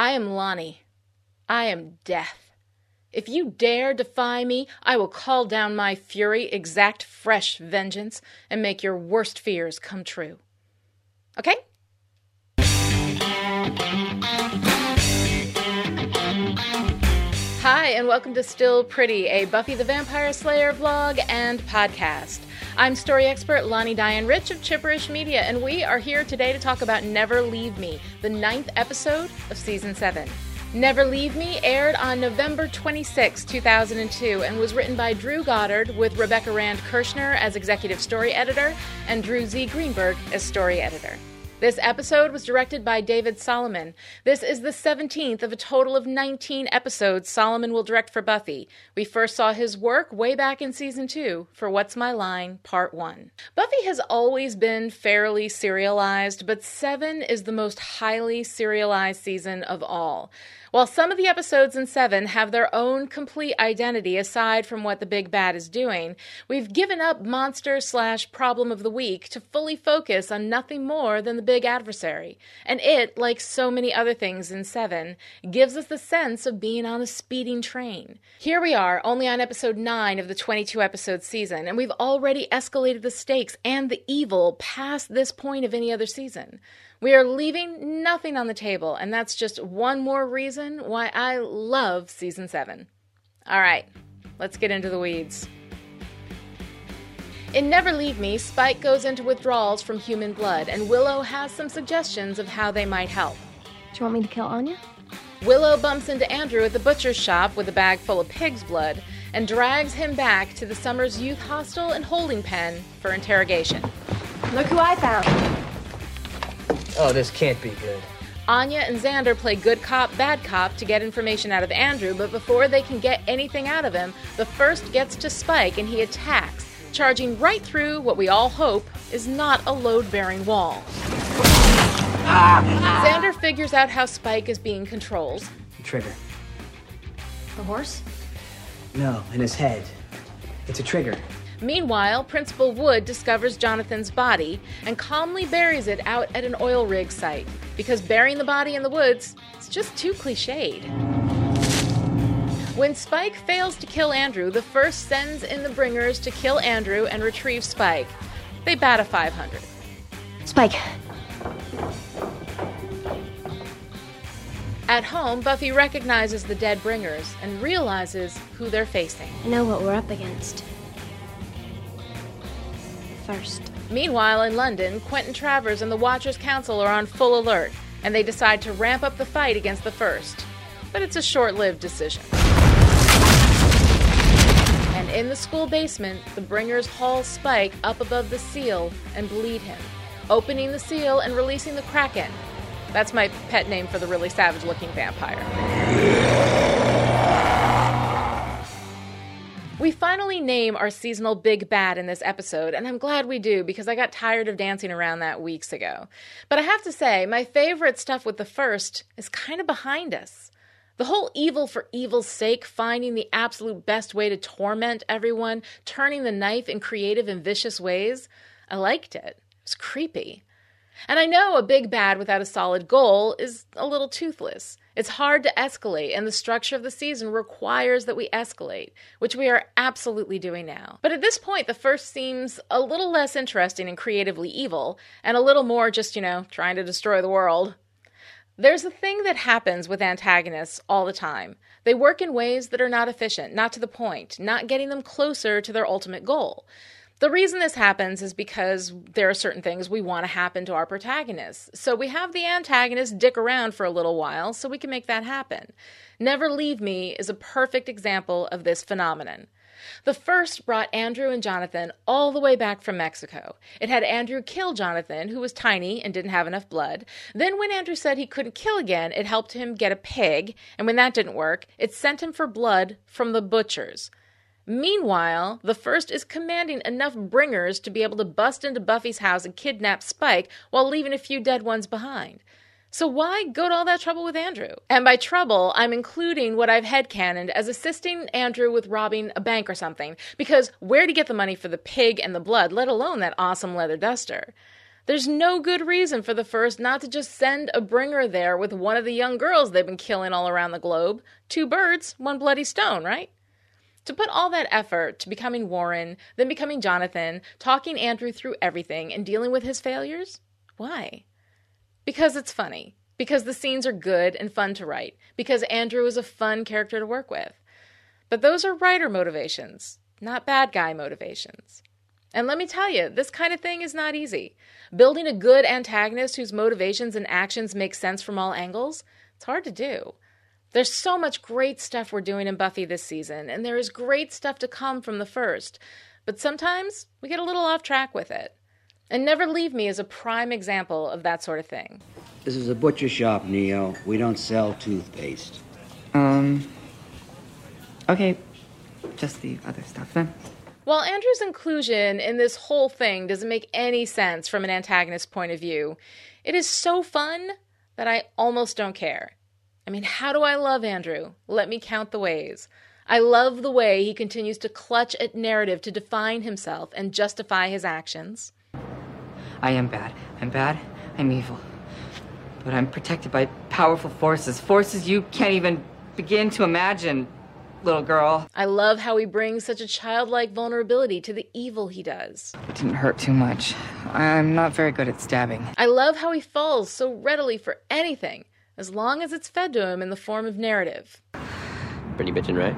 I am Lani. I am death. If you dare defy me, I will call down my fury, exact fresh vengeance, and make your worst fears come true. Okay? Hi, and welcome to Still Pretty, a Buffy the Vampire Slayer vlog and podcast. I'm story expert Lani Diane Rich of Chipperish Media, and we are here today to talk about Never Leave Me, the ninth episode of season 7. Never Leave Me aired on November 26, 2002, and was written by Drew Goddard with Rebecca Rand Kirshner as executive story editor and Drew Z. Greenberg as story editor. This episode was directed by David Solomon. This is the 17th of a total of 19 episodes Solomon will direct for Buffy. We first saw his work way back in season 2 for What's My Line, Part 1. Buffy has always been fairly serialized, but 7 is the most highly serialized season of all. While some of the episodes in Seven have their own complete identity aside from what the big bad is doing, we've given up monster slash problem of the week to fully focus on nothing more than the big adversary. And it, like so many other things in Seven, gives us the sense of being on a speeding train. Here we are, only on episode 9 of the 22 episode season, and we've already escalated the stakes and the evil past this point of any other season. We are leaving nothing on the table, and that's just one more reason why I love season 7. All right, let's get into the weeds. In Never Leave Me, Spike goes into withdrawals from human blood, and Willow has some suggestions of how they might help. Do you want me to kill Anya? Willow bumps into Andrew at the butcher's shop with a bag full of pig's blood and drags him back to the Summers Youth Hostel and holding pen for interrogation. Look who I found. Oh, this can't be good. Anya and Xander play good cop, bad cop to get information out of Andrew, but before they can get anything out of him, the first gets to Spike and he attacks, charging right through what we all hope is not a load bearing wall. Xander figures out how Spike is being controlled. The trigger. The horse? No, in his head. It's a trigger. Meanwhile, Principal Wood discovers Jonathan's body and calmly buries it out at an oil rig site because burying the body in the woods is just too cliched. When Spike fails to kill Andrew, the first sends in the bringers to kill Andrew and retrieve Spike. They bat a 500. Spike. At home, Buffy recognizes the dead bringers and realizes who they're facing. I know what we're up against. First. Meanwhile, in London, Quentin Travers and the Watchers Council are on full alert, and they decide to ramp up the fight against the First. But it's a short lived decision. And in the school basement, the Bringers haul Spike up above the seal and bleed him, opening the seal and releasing the Kraken. That's my pet name for the really savage looking vampire. We finally name our seasonal big bad in this episode, and I'm glad we do because I got tired of dancing around that weeks ago. But I have to say, my favorite stuff with the first is kind of behind us. The whole evil for evil's sake, finding the absolute best way to torment everyone, turning the knife in creative and vicious ways, I liked it. It was creepy. And I know a big bad without a solid goal is a little toothless. It's hard to escalate, and the structure of the season requires that we escalate, which we are absolutely doing now. But at this point, the first seems a little less interesting and creatively evil, and a little more just, you know, trying to destroy the world. There's a thing that happens with antagonists all the time. They work in ways that are not efficient, not to the point, not getting them closer to their ultimate goal. The reason this happens is because there are certain things we want to happen to our protagonists. So we have the antagonist dick around for a little while so we can make that happen. Never Leave Me is a perfect example of this phenomenon. The first brought Andrew and Jonathan all the way back from Mexico. It had Andrew kill Jonathan, who was tiny and didn't have enough blood. Then, when Andrew said he couldn't kill again, it helped him get a pig. And when that didn't work, it sent him for blood from the butchers. Meanwhile, the first is commanding enough bringers to be able to bust into Buffy's house and kidnap Spike while leaving a few dead ones behind. So why go to all that trouble with Andrew? And by trouble, I'm including what I've headcanoned as assisting Andrew with robbing a bank or something, because where'd he get the money for the pig and the blood, let alone that awesome leather duster? There's no good reason for the first not to just send a bringer there with one of the young girls they've been killing all around the globe. Two birds, one bloody stone, right? To put all that effort to becoming Warren, then becoming Jonathan, talking Andrew through everything, and dealing with his failures? Why? Because it's funny. Because the scenes are good and fun to write. Because Andrew is a fun character to work with. But those are writer motivations, not bad guy motivations. And let me tell you, this kind of thing is not easy. Building a good antagonist whose motivations and actions make sense from all angles, it's hard to do. There's so much great stuff we're doing in Buffy this season, and there is great stuff to come from the first. But sometimes we get a little off track with it. And Never Leave Me is a prime example of that sort of thing. This is a butcher shop, Neo. We don't sell toothpaste. Um. Okay. Just the other stuff then. While Andrew's inclusion in this whole thing doesn't make any sense from an antagonist point of view, it is so fun that I almost don't care. I mean, how do I love Andrew? Let me count the ways. I love the way he continues to clutch at narrative to define himself and justify his actions. I am bad. I'm bad. I'm evil. But I'm protected by powerful forces. Forces you can't even begin to imagine, little girl. I love how he brings such a childlike vulnerability to the evil he does. It didn't hurt too much. I'm not very good at stabbing. I love how he falls so readily for anything, as long as it's fed to him in the form of narrative. Pretty bitchin', right?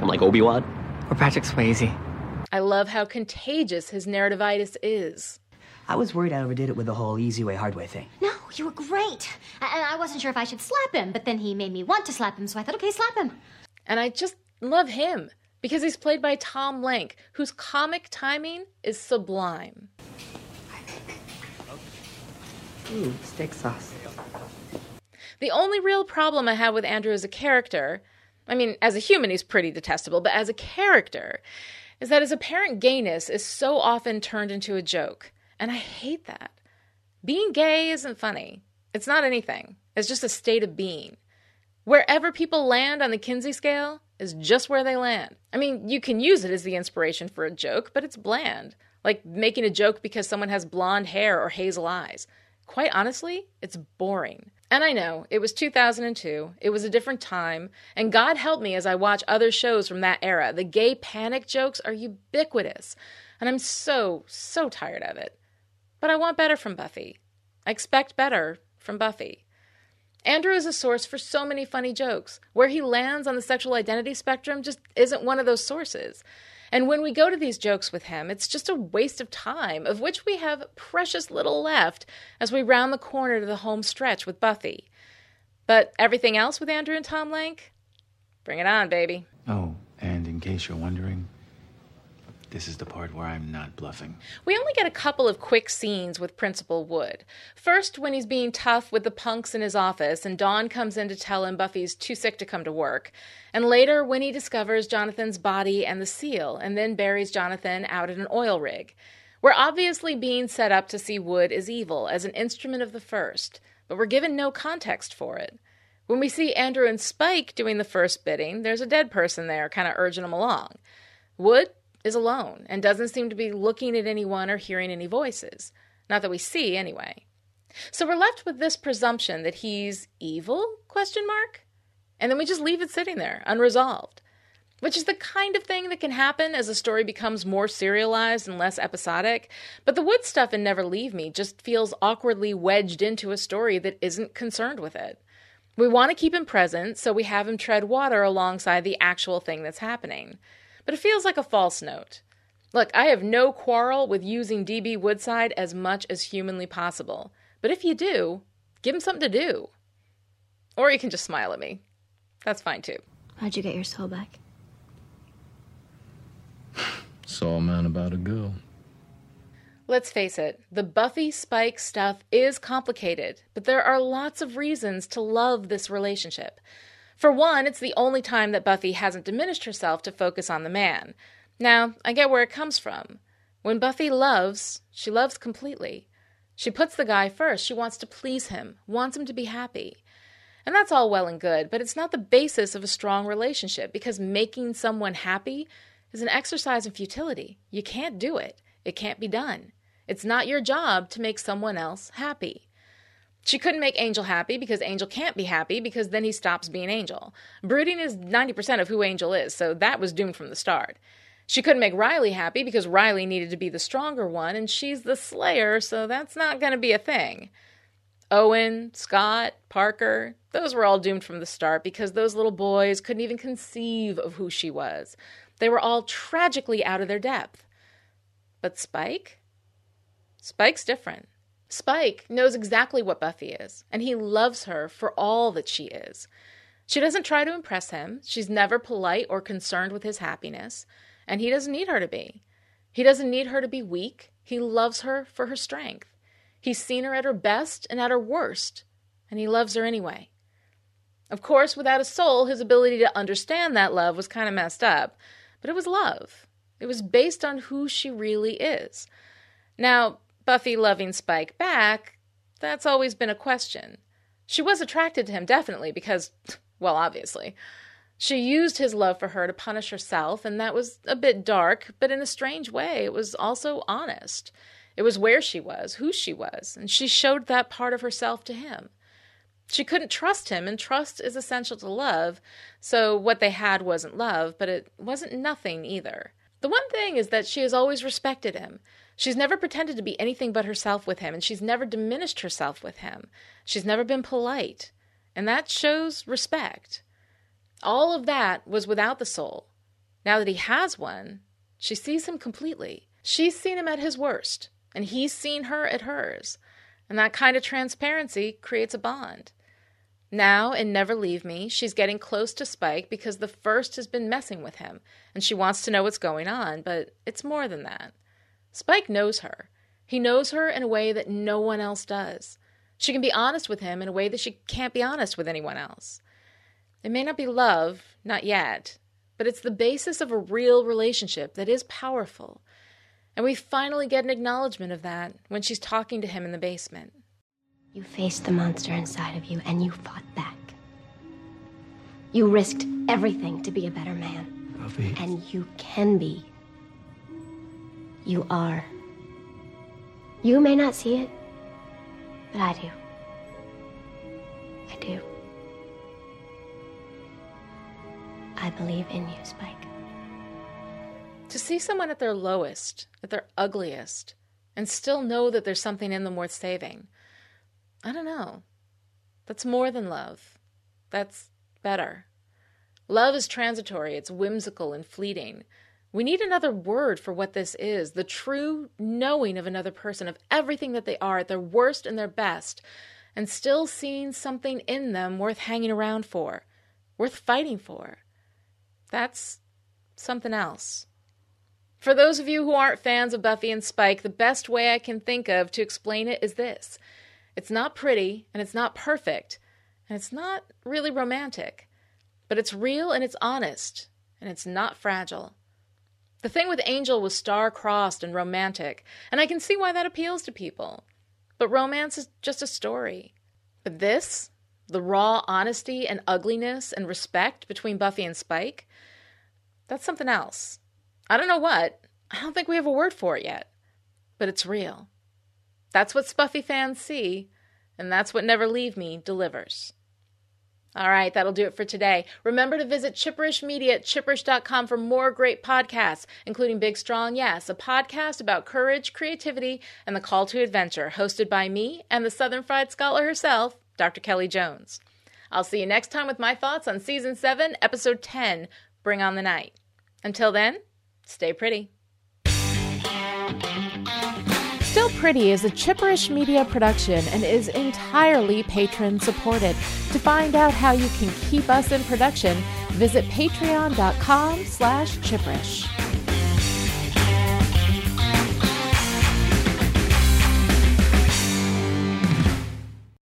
I'm like Obi Wan. Or Patrick Swayze. I love how contagious his narrativitis is. I was worried I overdid it with the whole easy way, hard way thing. No, you were great. And I wasn't sure if I should slap him, but then he made me want to slap him, so I thought, okay, slap him. And I just love him because he's played by Tom Lenk, whose comic timing is sublime. Ooh, steak sauce. The only real problem I have with Andrew as a character, I mean, as a human, he's pretty detestable, but as a character, is that his apparent gayness is so often turned into a joke. And I hate that. Being gay isn't funny, it's not anything, it's just a state of being. Wherever people land on the Kinsey scale is just where they land. I mean, you can use it as the inspiration for a joke, but it's bland. Like making a joke because someone has blonde hair or hazel eyes. Quite honestly, it's boring. And I know, it was 2002, it was a different time, and God help me as I watch other shows from that era. The gay panic jokes are ubiquitous, and I'm so, so tired of it. But I want better from Buffy. I expect better from Buffy. Andrew is a source for so many funny jokes. Where he lands on the sexual identity spectrum just isn't one of those sources. And when we go to these jokes with him, it's just a waste of time, of which we have precious little left as we round the corner to the home stretch with Buffy. But everything else with Andrew and Tom Lenk? Bring it on, baby. Oh, and in case you're wondering, this is the part where I'm not bluffing. We only get a couple of quick scenes with Principal Wood. First, when he's being tough with the punks in his office, and Dawn comes in to tell him Buffy's too sick to come to work. And later, when he discovers Jonathan's body and the seal, and then buries Jonathan out at an oil rig. We're obviously being set up to see Wood as evil, as an instrument of the first, but we're given no context for it. When we see Andrew and Spike doing the first bidding, there's a dead person there, kind of urging them along. Wood is alone and doesn't seem to be looking at anyone or hearing any voices. Not that we see anyway. So we're left with this presumption that he's evil? Question mark. And then we just leave it sitting there unresolved. Which is the kind of thing that can happen as a story becomes more serialized and less episodic. But the Wood stuff in Never Leave Me just feels awkwardly wedged into a story that isn't concerned with it. We want to keep him present, so we have him tread water alongside the actual thing that's happening but it feels like a false note. Look, I have no quarrel with using DB Woodside as much as humanly possible, but if you do, give him something to do. Or you can just smile at me. That's fine too. How'd you get your soul back? Saw a man about a girl. Let's face it, the Buffy Spike stuff is complicated, but there are lots of reasons to love this relationship. For one, it's the only time that Buffy hasn't diminished herself to focus on the man. Now, I get where it comes from. When Buffy loves, she loves completely. She puts the guy first. She wants to please him, wants him to be happy. And that's all well and good, but it's not the basis of a strong relationship because making someone happy is an exercise in futility. You can't do it, it can't be done. It's not your job to make someone else happy. She couldn't make Angel happy because Angel can't be happy because then he stops being Angel. Brooding is 90% of who Angel is, so that was doomed from the start. She couldn't make Riley happy because Riley needed to be the stronger one, and she's the Slayer, so that's not going to be a thing. Owen, Scott, Parker, those were all doomed from the start because those little boys couldn't even conceive of who she was. They were all tragically out of their depth. But Spike? Spike's different. Spike knows exactly what Buffy is, and he loves her for all that she is. She doesn't try to impress him. She's never polite or concerned with his happiness, and he doesn't need her to be. He doesn't need her to be weak. He loves her for her strength. He's seen her at her best and at her worst, and he loves her anyway. Of course, without a soul, his ability to understand that love was kind of messed up, but it was love. It was based on who she really is. Now, Buffy loving Spike back, that's always been a question. She was attracted to him, definitely, because, well, obviously. She used his love for her to punish herself, and that was a bit dark, but in a strange way, it was also honest. It was where she was, who she was, and she showed that part of herself to him. She couldn't trust him, and trust is essential to love, so what they had wasn't love, but it wasn't nothing either. The one thing is that she has always respected him. She's never pretended to be anything but herself with him, and she's never diminished herself with him. She's never been polite, and that shows respect. All of that was without the soul. Now that he has one, she sees him completely. She's seen him at his worst and he's seen her at hers. And that kind of transparency creates a bond. Now, in Never Leave Me, she's getting close to Spike because the first has been messing with him, and she wants to know what's going on, but it's more than that. Spike knows her. He knows her in a way that no one else does. She can be honest with him in a way that she can't be honest with anyone else. It may not be love, not yet, but it's the basis of a real relationship that is powerful and we finally get an acknowledgement of that when she's talking to him in the basement. You faced the monster inside of you and you fought back. You risked everything to be a better man. Buffy. And you can be. You are. You may not see it, but I do. I do. I believe in you, Spike. To see someone at their lowest, at their ugliest, and still know that there's something in them worth saving, I don't know. That's more than love. That's better. Love is transitory, it's whimsical and fleeting. We need another word for what this is the true knowing of another person, of everything that they are, at their worst and their best, and still seeing something in them worth hanging around for, worth fighting for. That's something else. For those of you who aren't fans of Buffy and Spike, the best way I can think of to explain it is this it's not pretty, and it's not perfect, and it's not really romantic, but it's real and it's honest, and it's not fragile. The thing with Angel was star crossed and romantic, and I can see why that appeals to people. But romance is just a story. But this, the raw honesty and ugliness and respect between Buffy and Spike, that's something else. I don't know what. I don't think we have a word for it yet. But it's real. That's what Spuffy fans see, and that's what Never Leave Me delivers. All right, that'll do it for today. Remember to visit Chipperish Media at chipperish.com for more great podcasts, including Big Strong Yes, a podcast about courage, creativity, and the call to adventure, hosted by me and the Southern Fried Scholar herself, Dr. Kelly Jones. I'll see you next time with my thoughts on Season 7, Episode 10 Bring on the Night. Until then, Stay pretty. Still Pretty is a Chipperish media production and is entirely patron supported. To find out how you can keep us in production, visit patreon.com slash chipperish.